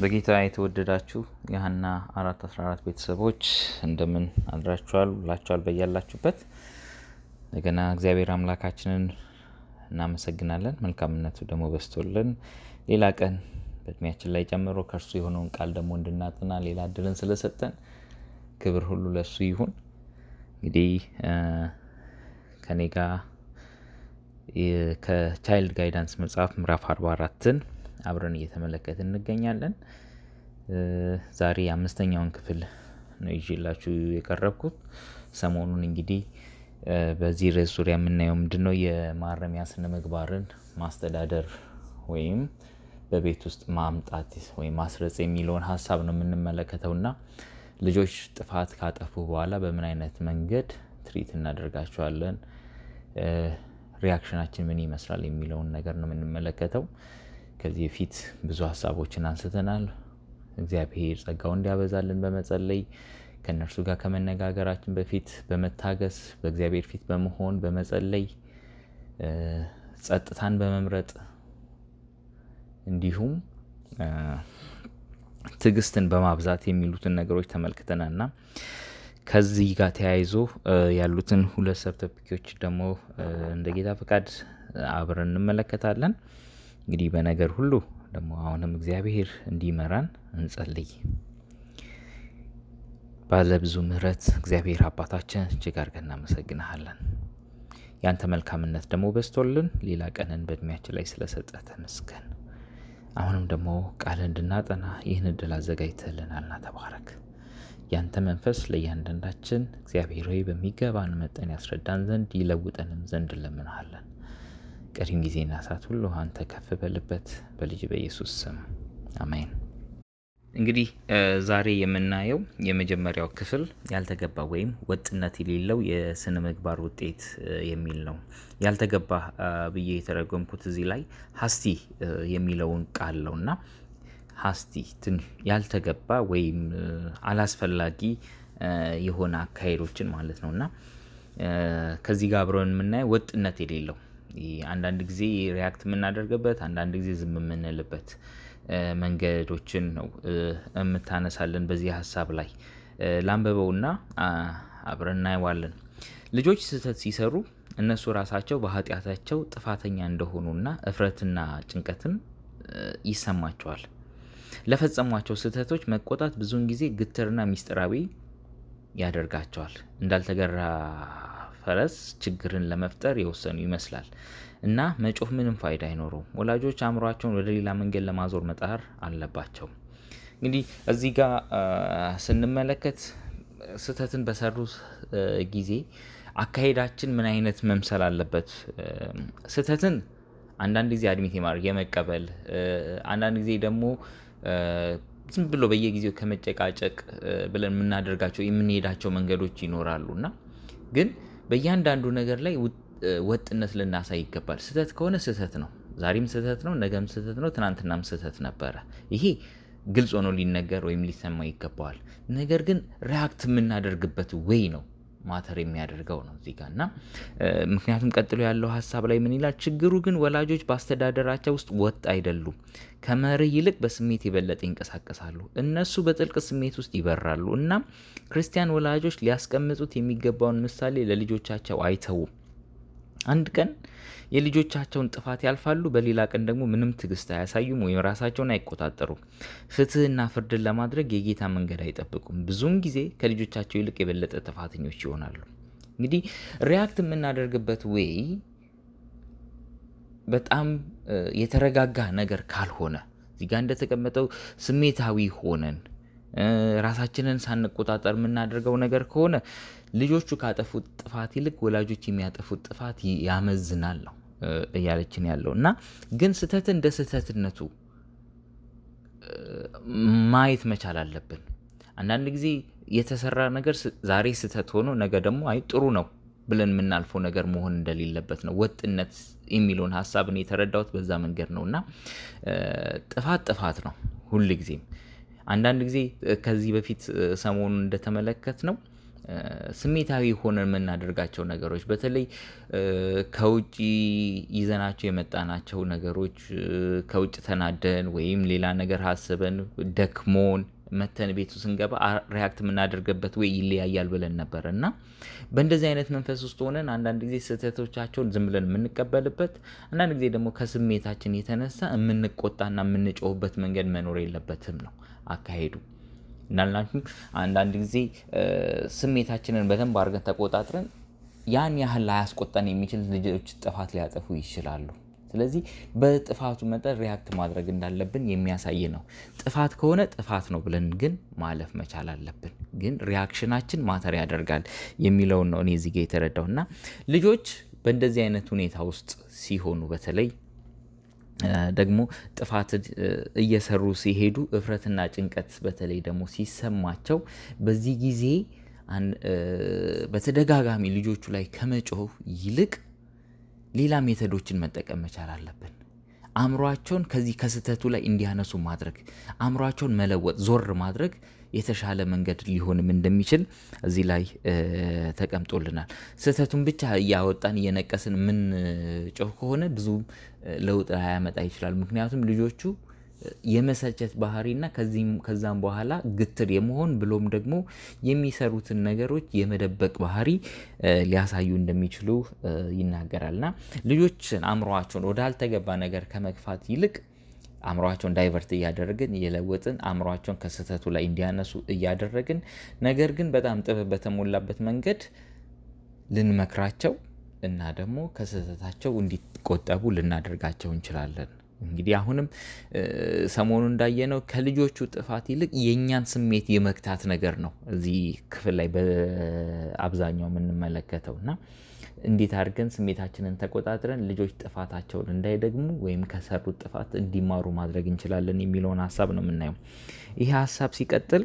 በጌታ የተወደዳችሁ የሀና አራት አስራ አራት ቤተሰቦች እንደምን አድራችኋል? ብላችኋል በያላችሁበት። እንደገና እግዚአብሔር አምላካችንን እናመሰግናለን። መልካምነቱ ደግሞ በስቶልን ሌላ ቀን በእድሜያችን ላይ ጨምሮ ከእርሱ የሆነውን ቃል ደግሞ እንድናጥና ሌላ እድልን ስለሰጠን ክብር ሁሉ ለእሱ ይሁን። እንግዲህ ከኔ ጋር ከቻይልድ ጋይዳንስ መጽሐፍ ምዕራፍ አርባ አራትን አብረን እየተመለከትን እንገኛለን። ዛሬ አምስተኛውን ክፍል ነው ይዤላችሁ የቀረብኩት። ሰሞኑን እንግዲህ በዚህ ርዕስ ዙሪያ የምናየው ምንድነው? የማረሚያ ስነ ምግባርን ማስተዳደር ወይም በቤት ውስጥ ማምጣት ወይም ማስረጽ የሚለውን ሀሳብ ነው የምንመለከተው። እና ልጆች ጥፋት ካጠፉ በኋላ በምን አይነት መንገድ ትሪት እናደርጋቸዋለን? ሪያክሽናችን ምን ይመስላል የሚለውን ነገር ነው የምንመለከተው ከዚህ በፊት ብዙ ሀሳቦችን አንስተናል። እግዚአብሔር ጸጋው እንዲያበዛልን በመጸለይ ከእነርሱ ጋር ከመነጋገራችን በፊት በመታገስ በእግዚአብሔር ፊት በመሆን በመጸለይ ጸጥታን በመምረጥ እንዲሁም ትዕግስትን በማብዛት የሚሉትን ነገሮች ተመልክተናል። ና ከዚህ ጋር ተያይዞ ያሉትን ሁለት ሰብ ቶፒኮች ደግሞ እንደ ጌታ ፈቃድ አብረን እንመለከታለን እንግዲህ በነገር ሁሉ ደግሞ አሁንም እግዚአብሔር እንዲመራን እንጸልይ። ባለ ብዙ ምህረት እግዚአብሔር አባታችን እጅግ አድርገን እናመሰግንሃለን። ያንተ መልካምነት ደግሞ በስቶልን ሌላ ቀንን በእድሜያችን ላይ ስለሰጠ ተመስገን። አሁንም ደግሞ ቃል እንድናጠና ይህን እድል አዘጋጅተልናልና ተባረክ። ያንተ መንፈስ ለእያንዳንዳችን እግዚአብሔር ሆይ በሚገባን መጠን ያስረዳን ዘንድ ይለውጠንም ዘንድ እንለምንሃለን ቀሪም ጊዜና ሰዓት ሁሉ አንተ ከፍ በልበት በልጅ በኢየሱስ ስም አሜን። እንግዲህ ዛሬ የምናየው የመጀመሪያው ክፍል ያልተገባ ወይም ወጥነት የሌለው የስነ ምግባር ውጤት የሚል ነው። ያልተገባ ብዬ የተረጎምኩት እዚህ ላይ ሀስቲ የሚለውን ቃል ነው። እና ሀስቲ ያልተገባ ወይም አላስፈላጊ የሆነ አካሄዶችን ማለት ነው። እና ከዚህ ጋር አብረን የምናየው ወጥነት የሌለው አንዳንድ ጊዜ ሪያክት የምናደርግበት አንዳንድ ጊዜ ዝም የምንልበት መንገዶችን ነው የምታነሳለን በዚህ ሀሳብ ላይ። ላንበበውና አብረን እናየዋለን። ልጆች ስህተት ሲሰሩ እነሱ ራሳቸው በኃጢአታቸው ጥፋተኛ እንደሆኑና እፍረትና ጭንቀትን ይሰማቸዋል። ለፈጸሟቸው ስህተቶች መቆጣት ብዙውን ጊዜ ግትርና ሚስጥራዊ ያደርጋቸዋል። እንዳልተገራ ፈረስ ችግርን ለመፍጠር የወሰኑ ይመስላል እና መጮህ ምንም ፋይዳ አይኖረውም። ወላጆች አእምሯቸውን ወደ ሌላ መንገድ ለማዞር መጣር አለባቸው። እንግዲህ እዚህ ጋር ስንመለከት ስህተትን በሰሩ ጊዜ አካሄዳችን ምን አይነት መምሰል አለበት? ስህተትን አንዳንድ ጊዜ አድሚት የማድረግ የመቀበል አንዳንድ ጊዜ ደግሞ ዝም ብሎ በየጊዜው ከመጨቃጨቅ ብለን የምናደርጋቸው የምንሄዳቸው መንገዶች ይኖራሉ እና ግን በእያንዳንዱ ነገር ላይ ወጥነት ልናሳይ ይገባል። ስህተት ከሆነ ስህተት ነው። ዛሬም ስህተት ነው ነገም ስህተት ነው ትናንትናም ስህተት ነበረ። ይሄ ግልጽ ሆኖ ሊነገር ወይም ሊሰማ ይገባዋል። ነገር ግን ሪያክት የምናደርግበት ወይ ነው ማተር የሚያደርገው ነው እዚህ ጋር እና ምክንያቱም ቀጥሎ ያለው ሀሳብ ላይ ምን ይላል? ችግሩ ግን ወላጆች በአስተዳደራቸው ውስጥ ወጥ አይደሉም። ከመርህ ይልቅ በስሜት የበለጠ ይንቀሳቀሳሉ። እነሱ በጥልቅ ስሜት ውስጥ ይበራሉ። እናም ክርስቲያን ወላጆች ሊያስቀምጡት የሚገባውን ምሳሌ ለልጆቻቸው አይተውም አንድ ቀን የልጆቻቸውን ጥፋት ያልፋሉ በሌላ ቀን ደግሞ ምንም ትግስት አያሳዩም ወይም ራሳቸውን አይቆጣጠሩም። ፍትህና ፍርድን ለማድረግ የጌታ መንገድ አይጠብቁም። ብዙውን ጊዜ ከልጆቻቸው ይልቅ የበለጠ ጥፋተኞች ይሆናሉ። እንግዲህ ሪያክት የምናደርግበት ወይ በጣም የተረጋጋ ነገር ካልሆነ እዚጋ እንደተቀመጠው ስሜታዊ ሆነን ራሳችንን ሳንቆጣጠር የምናደርገው ነገር ከሆነ ልጆቹ ካጠፉት ጥፋት ይልቅ ወላጆች የሚያጠፉት ጥፋት ያመዝናል ነው እያለችን ያለው። እና ግን ስህተት እንደ ስህተትነቱ ማየት መቻል አለብን። አንዳንድ ጊዜ የተሰራ ነገር ዛሬ ስህተት ሆኖ ነገ ደግሞ አይ ጥሩ ነው ብለን የምናልፈው ነገር መሆን እንደሌለበት ነው። ወጥነት የሚለውን ሀሳብን የተረዳሁት በዛ መንገድ ነው። እና ጥፋት ጥፋት ነው ሁል ጊዜም። አንዳንድ ጊዜ ከዚህ በፊት ሰሞኑን እንደተመለከት ነው ስሜታዊ ሆነን የምናደርጋቸው ነገሮች በተለይ ከውጭ ይዘናቸው የመጣናቸው ነገሮች ከውጭ ተናደን ወይም ሌላ ነገር አስበን ደክሞን መተን ቤቱ ስንገባ ሪያክት የምናደርግበት ወይ ይለያያል ብለን ነበር። እና በእንደዚህ አይነት መንፈስ ውስጥ ሆነን አንዳንድ ጊዜ ስህተቶቻቸውን ዝም ብለን የምንቀበልበት አንዳንድ ጊዜ ደግሞ ከስሜታችን የተነሳ የምንቆጣና የምንጮህበት መንገድ መኖር የለበትም ነው አካሄዱ እንዳልናችሁ አንዳንድ ጊዜ ስሜታችንን በደንብ አድርገን ተቆጣጥረን ያን ያህል ላያስቆጣን የሚችል ልጆች ጥፋት ሊያጠፉ ይችላሉ። ስለዚህ በጥፋቱ መጠን react ማድረግ እንዳለብን የሚያሳይ ነው። ጥፋት ከሆነ ጥፋት ነው ብለን ግን ማለፍ መቻል አለብን። ግን reaction ኣችን matter ያደርጋል የሚለውን ነው እኔ እዚህ ጋ የተረዳሁት እና ልጆች በእንደዚህ አይነት ሁኔታ ውስጥ ሲሆኑ በተለይ ደግሞ ጥፋት እየሰሩ ሲሄዱ እፍረትና ጭንቀት በተለይ ደግሞ ሲሰማቸው በዚህ ጊዜ በተደጋጋሚ ልጆቹ ላይ ከመጮህ ይልቅ ሌላ ሜተዶችን መጠቀም መቻል አለብን አእምሯቸውን ከዚህ ከስህተቱ ላይ እንዲያነሱ ማድረግ አእምሯቸውን መለወጥ ዞር ማድረግ የተሻለ መንገድ ሊሆንም እንደሚችል እዚህ ላይ ተቀምጦልናል። ስህተቱን ብቻ እያወጣን እየነቀስን ምን ጮህ ከሆነ ብዙም ለውጥ ላያመጣ ይችላል። ምክንያቱም ልጆቹ የመሰልቸት ባህሪና ከዛም በኋላ ግትር የመሆን ብሎም ደግሞ የሚሰሩትን ነገሮች የመደበቅ ባህሪ ሊያሳዩ እንደሚችሉ ይናገራል። እና ልጆችን አእምሯቸውን ወዳልተገባ ነገር ከመግፋት ይልቅ አእምሯቸውን ዳይቨርት እያደረግን እየለወጥን አእምሯቸውን ከስህተቱ ላይ እንዲያነሱ እያደረግን ነገር ግን በጣም ጥበብ በተሞላበት መንገድ ልንመክራቸው እና ደግሞ ከስህተታቸው እንዲቆጠቡ ልናደርጋቸው እንችላለን እንግዲህ አሁንም ሰሞኑ እንዳየነው ከልጆቹ ጥፋት ይልቅ የእኛን ስሜት የመግታት ነገር ነው እዚህ ክፍል ላይ በአብዛኛው የምንመለከተው። እና እንዴት አድርገን ስሜታችንን ተቆጣጥረን ልጆች ጥፋታቸውን እንዳይደግሙ ወይም ከሰሩት ጥፋት እንዲማሩ ማድረግ እንችላለን የሚለውን ሀሳብ ነው የምናየው። ይህ ሀሳብ ሲቀጥል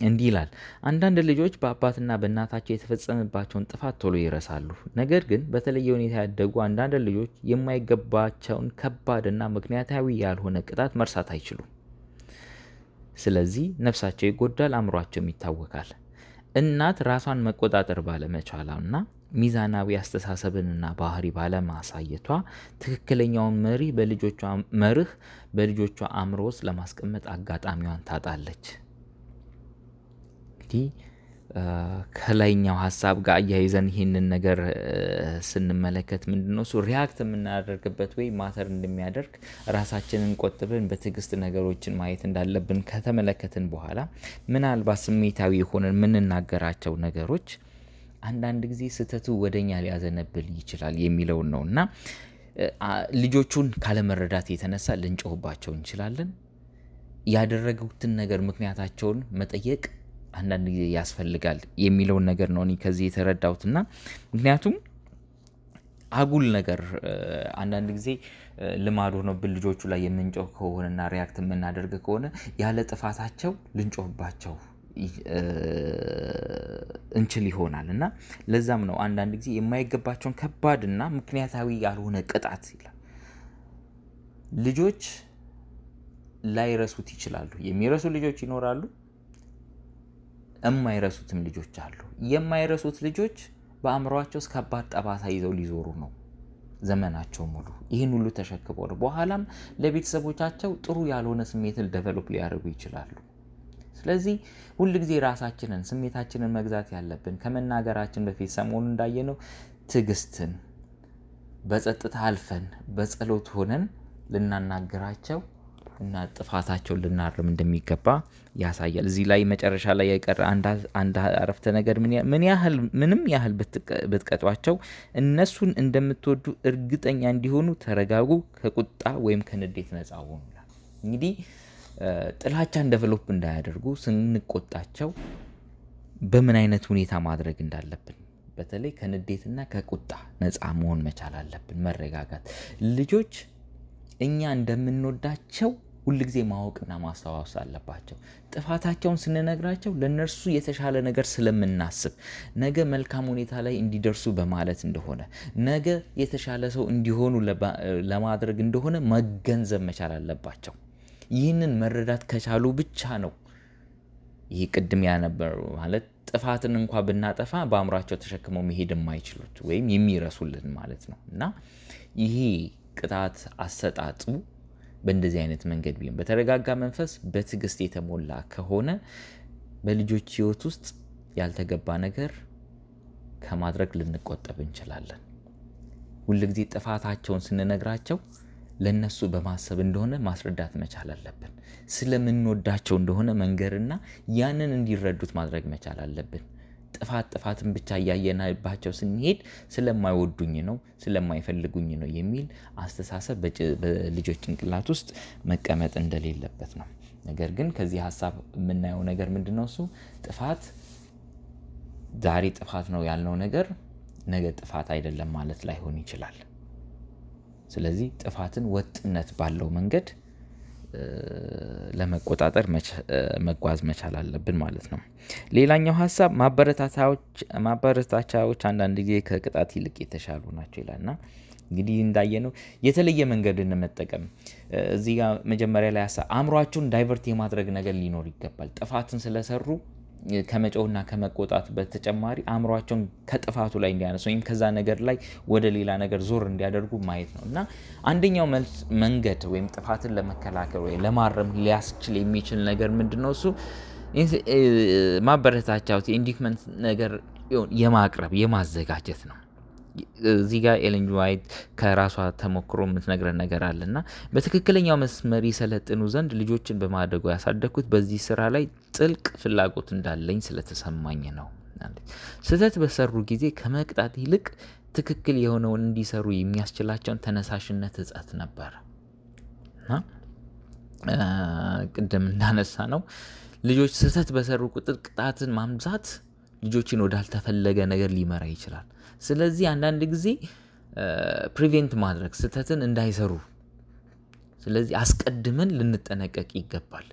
እንዲህ ይላል አንዳንድ ልጆች በአባትና በእናታቸው የተፈጸመባቸውን ጥፋት ቶሎ ይረሳሉ። ነገር ግን በተለየ ሁኔታ ያደጉ አንዳንድ ልጆች የማይገባቸውን ከባድና ምክንያታዊ ያልሆነ ቅጣት መርሳት አይችሉም። ስለዚህ ነፍሳቸው ይጎዳል አእምሯቸውም ይታወካል። እናት ራሷን መቆጣጠር ባለመቻሏና ሚዛናዊ አስተሳሰብንና ባህሪ ባለማሳየቷ ትክክለኛውን መሪ በልጆቿ መርህ በልጆቿ አእምሮ ውስጥ ለማስቀመጥ አጋጣሚዋን ታጣለች እንግዲህ ከላይኛው ሀሳብ ጋር አያይዘን ይህንን ነገር ስንመለከት ምንድነው? እሱ ሪያክት የምናደርግበት ወይ ማተር እንደሚያደርግ ራሳችንን ቆጥበን በትዕግስት ነገሮችን ማየት እንዳለብን ከተመለከትን በኋላ ምናልባት ስሜታዊ ሆነን የምንናገራቸው ነገሮች አንዳንድ ጊዜ ስህተቱ ወደኛ ሊያዘነብል ይችላል የሚለውን ነው። እና ልጆቹን ካለመረዳት የተነሳ ልንጮህባቸው እንችላለን። ያደረጉትን ነገር ምክንያታቸውን መጠየቅ አንዳንድ ጊዜ ያስፈልጋል የሚለውን ነገር ነው እኔ ከዚህ የተረዳሁት። እና ምክንያቱም አጉል ነገር አንዳንድ ጊዜ ልማድ ሆኖብን ልጆቹ ላይ የምንጮህ ከሆነና ሪያክት የምናደርግ ከሆነ ያለ ጥፋታቸው ልንጮህባቸው እንችል ይሆናል። እና ለዛም ነው አንዳንድ ጊዜ የማይገባቸውን ከባድና ምክንያታዊ ያልሆነ ቅጣት ይላል። ልጆች ላይረሱት ይችላሉ። የሚረሱ ልጆች ይኖራሉ የማይረሱትም ልጆች አሉ። የማይረሱት ልጆች በአእምሯቸው ውስጥ ከባድ ጠባሳ ይዘው ሊዞሩ ነው ዘመናቸው ሙሉ። ይህን ሁሉ ተሸክመው ነው። በኋላም ለቤተሰቦቻቸው ጥሩ ያልሆነ ስሜትን ደቨሎፕ ሊያደርጉ ይችላሉ። ስለዚህ ሁል ጊዜ ራሳችንን ስሜታችንን መግዛት ያለብን ከመናገራችን በፊት ሰሞኑ እንዳየነው ትዕግስትን በጸጥታ አልፈን በጸሎት ሆነን ልናናገራቸው እና ጥፋታቸውን ልናርም እንደሚገባ ያሳያል። እዚህ ላይ መጨረሻ ላይ የቀረ አንድ አረፍተ ነገር ምንም ያህል ብትቀጧቸው እነሱን እንደምትወዱ እርግጠኛ እንዲሆኑ ተረጋጉ። ከቁጣ ወይም ከንዴት ነጻ ሆኑ እንግዲህ ጥላቻን ደቨሎፕ እንዳያደርጉ ስንቆጣቸው በምን አይነት ሁኔታ ማድረግ እንዳለብን በተለይ ከንዴትና ከቁጣ ነፃ መሆን መቻል አለብን። መረጋጋት። ልጆች እኛ እንደምንወዳቸው ሁልጊዜ ማወቅና ማስታወስ አለባቸው። ጥፋታቸውን ስንነግራቸው ለእነርሱ የተሻለ ነገር ስለምናስብ ነገ መልካም ሁኔታ ላይ እንዲደርሱ በማለት እንደሆነ ነገ የተሻለ ሰው እንዲሆኑ ለማድረግ እንደሆነ መገንዘብ መቻል አለባቸው። ይህንን መረዳት ከቻሉ ብቻ ነው። ይህ ቅድም ያነበሩ ማለት ጥፋትን እንኳ ብናጠፋ በአእምሯቸው ተሸክመው መሄድ የማይችሉት ወይም የሚረሱልን ማለት ነው። እና ይሄ ቅጣት አሰጣጡ በእንደዚህ አይነት መንገድ ቢሆን በተረጋጋ መንፈስ በትዕግስት የተሞላ ከሆነ በልጆች ሕይወት ውስጥ ያልተገባ ነገር ከማድረግ ልንቆጠብ እንችላለን። ሁልጊዜ ጥፋታቸውን ስንነግራቸው ለእነሱ በማሰብ እንደሆነ ማስረዳት መቻል አለብን። ስለምንወዳቸው እንደሆነ መንገርና ያንን እንዲረዱት ማድረግ መቻል አለብን። ጥፋት ጥፋትን ብቻ እያየናባቸው ስንሄድ ስለማይወዱኝ ነው፣ ስለማይፈልጉኝ ነው የሚል አስተሳሰብ በልጆች ጭንቅላት ውስጥ መቀመጥ እንደሌለበት ነው። ነገር ግን ከዚህ ሀሳብ የምናየው ነገር ምንድን ነው? እሱ ጥፋት ዛሬ ጥፋት ነው ያልነው ነገር ነገ ጥፋት አይደለም ማለት ላይሆን ይችላል። ስለዚህ ጥፋትን ወጥነት ባለው መንገድ ለመቆጣጠር መጓዝ መቻል አለብን ማለት ነው። ሌላኛው ሀሳብ ማበረታቻዎች አንዳንድ ጊዜ ከቅጣት ይልቅ የተሻሉ ናቸው ይላል እና እንግዲህ እንዳየነው የተለየ መንገድን መጠቀም እዚህ ጋር መጀመሪያ ላይ ሀሳብ አእምሯቸውን ዳይቨርት የማድረግ ነገር ሊኖር ይገባል። ጥፋትን ስለሰሩ ከመጮውና ከመቆጣት በተጨማሪ አእምሯቸውን ከጥፋቱ ላይ እንዲያነሱ ወይም ከዛ ነገር ላይ ወደ ሌላ ነገር ዞር እንዲያደርጉ ማየት ነው እና አንደኛው መንገድ ወይም ጥፋትን ለመከላከል ወይ ለማረም ሊያስችል የሚችል ነገር ምንድን ነው? እሱ ማበረታቻው inducement ነገር የማቅረብ የማዘጋጀት ነው። እዚህ ጋር ኤለን ዋይት ከራሷ ተሞክሮ የምትነግረን ነገር አለ እና በትክክለኛው መስመር ይሰለጥኑ ዘንድ ልጆችን በማደጎ ያሳደግኩት በዚህ ስራ ላይ ጥልቅ ፍላጎት እንዳለኝ ስለተሰማኝ ነው። ስህተት በሰሩ ጊዜ ከመቅጣት ይልቅ ትክክል የሆነውን እንዲሰሩ የሚያስችላቸውን ተነሳሽነት እሰጥ እና ቅድም እንዳነሳ ነው ልጆች ስህተት በሰሩ ቁጥር ቅጣትን ማምዛት ልጆችን ወዳልተፈለገ ነገር ሊመራ ይችላል። ስለዚህ አንዳንድ ጊዜ ፕሪቬንት ማድረግ ስህተትን እንዳይሰሩ ስለዚህ አስቀድመን ልንጠነቀቅ ይገባል።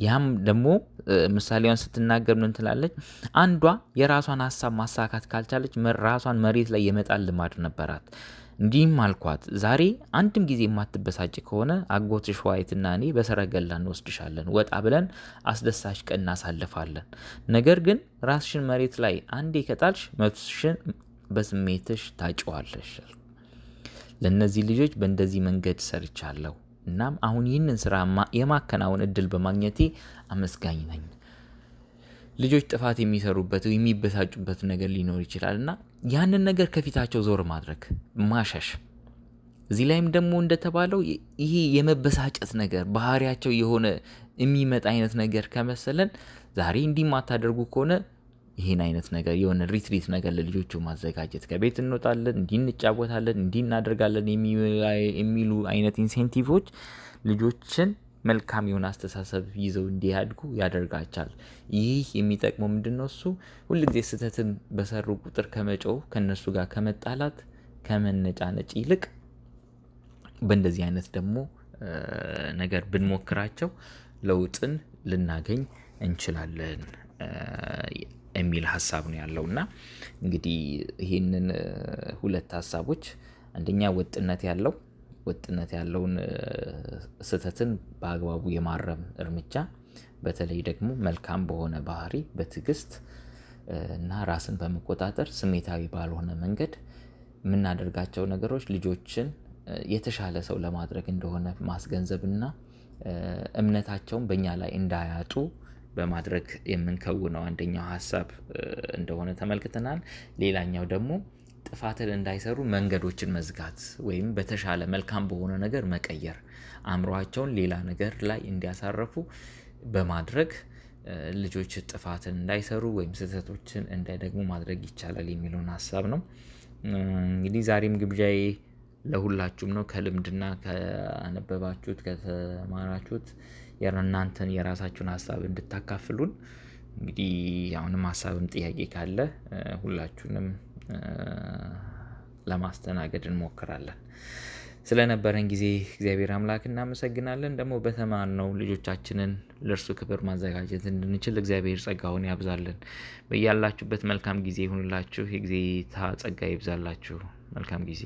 ያም ደግሞ ምሳሌዋን ስትናገር ምን ትላለች? አንዷ የራሷን ሀሳብ ማሳካት ካልቻለች ራሷን መሬት ላይ የመጣል ልማድ ነበራት። እንዲህም አልኳት፣ ዛሬ አንድም ጊዜ የማትበሳጭ ከሆነ አጎትሽ ዋይትና እኔ በሰረገላ እንወስድሻለን፣ ወጣ ብለን አስደሳች ቀን እናሳልፋለን። ነገር ግን ራስሽን መሬት ላይ አንዴ ከጣልሽ በስሜትሽ ታጭዋለሽ። ለእነዚህ ልጆች በእንደዚህ መንገድ ሰርቻለሁ። እናም አሁን ይህንን ስራ የማከናወን እድል በማግኘቴ አመስጋኝ ነኝ። ልጆች ጥፋት የሚሰሩበት የሚበሳጩበት ነገር ሊኖር ይችላል እና ያንን ነገር ከፊታቸው ዞር ማድረግ ማሸሽ። እዚህ ላይም ደግሞ እንደተባለው ይሄ የመበሳጨት ነገር ባህሪያቸው የሆነ የሚመጣ አይነት ነገር ከመሰለን ዛሬ እንዲህ ማታደርጉ ከሆነ ይህን አይነት ነገር የሆነ ሪትሪት ነገር ለልጆቹ ማዘጋጀት ከቤት እንወጣለን፣ እንዲህ እንጫወታለን፣ እንዲህ እናደርጋለን የሚሉ አይነት ኢንሴንቲቮች ልጆችን መልካም የሆነ አስተሳሰብ ይዘው እንዲያድጉ ያደርጋቻል። ይህ የሚጠቅመው ምንድን ነው? እሱ ሁልጊዜ ስህተትን በሰሩ ቁጥር ከመጮው ከእነሱ ጋር ከመጣላት ከመነጫነጭ ይልቅ በእንደዚህ አይነት ደግሞ ነገር ብንሞክራቸው ለውጥን ልናገኝ እንችላለን የሚል ሀሳብ ነው ያለው። እና እንግዲህ ይህንን ሁለት ሀሳቦች አንደኛ ወጥነት ያለው ወጥነት ያለውን ስህተትን በአግባቡ የማረም እርምጃ በተለይ ደግሞ መልካም በሆነ ባህሪ በትዕግስት እና ራስን በመቆጣጠር ስሜታዊ ባልሆነ መንገድ የምናደርጋቸው ነገሮች ልጆችን የተሻለ ሰው ለማድረግ እንደሆነ ማስገንዘብና እምነታቸውን በእኛ ላይ እንዳያጡ በማድረግ የምንከውነው አንደኛው ሀሳብ እንደሆነ ተመልክተናል። ሌላኛው ደግሞ ጥፋትን እንዳይሰሩ መንገዶችን መዝጋት ወይም በተሻለ መልካም በሆነ ነገር መቀየር አእምሯቸውን ሌላ ነገር ላይ እንዲያሳረፉ በማድረግ ልጆች ጥፋትን እንዳይሰሩ ወይም ስህተቶችን እንዳይደግሙ ማድረግ ይቻላል የሚለውን ሀሳብ ነው። እንግዲህ ዛሬም ግብዣዬ ለሁላችሁም ነው። ከልምድና ከአነበባችሁት ከተማራችሁት የእናንተን የራሳችሁን ሀሳብ እንድታካፍሉን እንግዲህ አሁንም ሀሳብም ጥያቄ ካለ ሁላችሁንም ለማስተናገድ እንሞክራለን። ስለነበረን ጊዜ እግዚአብሔር አምላክ እናመሰግናለን። ደግሞ በተማርነው ልጆቻችንን ለእርሱ ክብር ማዘጋጀት እንድንችል እግዚአብሔር ጸጋውን ያብዛልን። በያላችሁበት መልካም ጊዜ ይሁንላችሁ። የጌታ ጸጋ ይብዛላችሁ። መልካም ጊዜ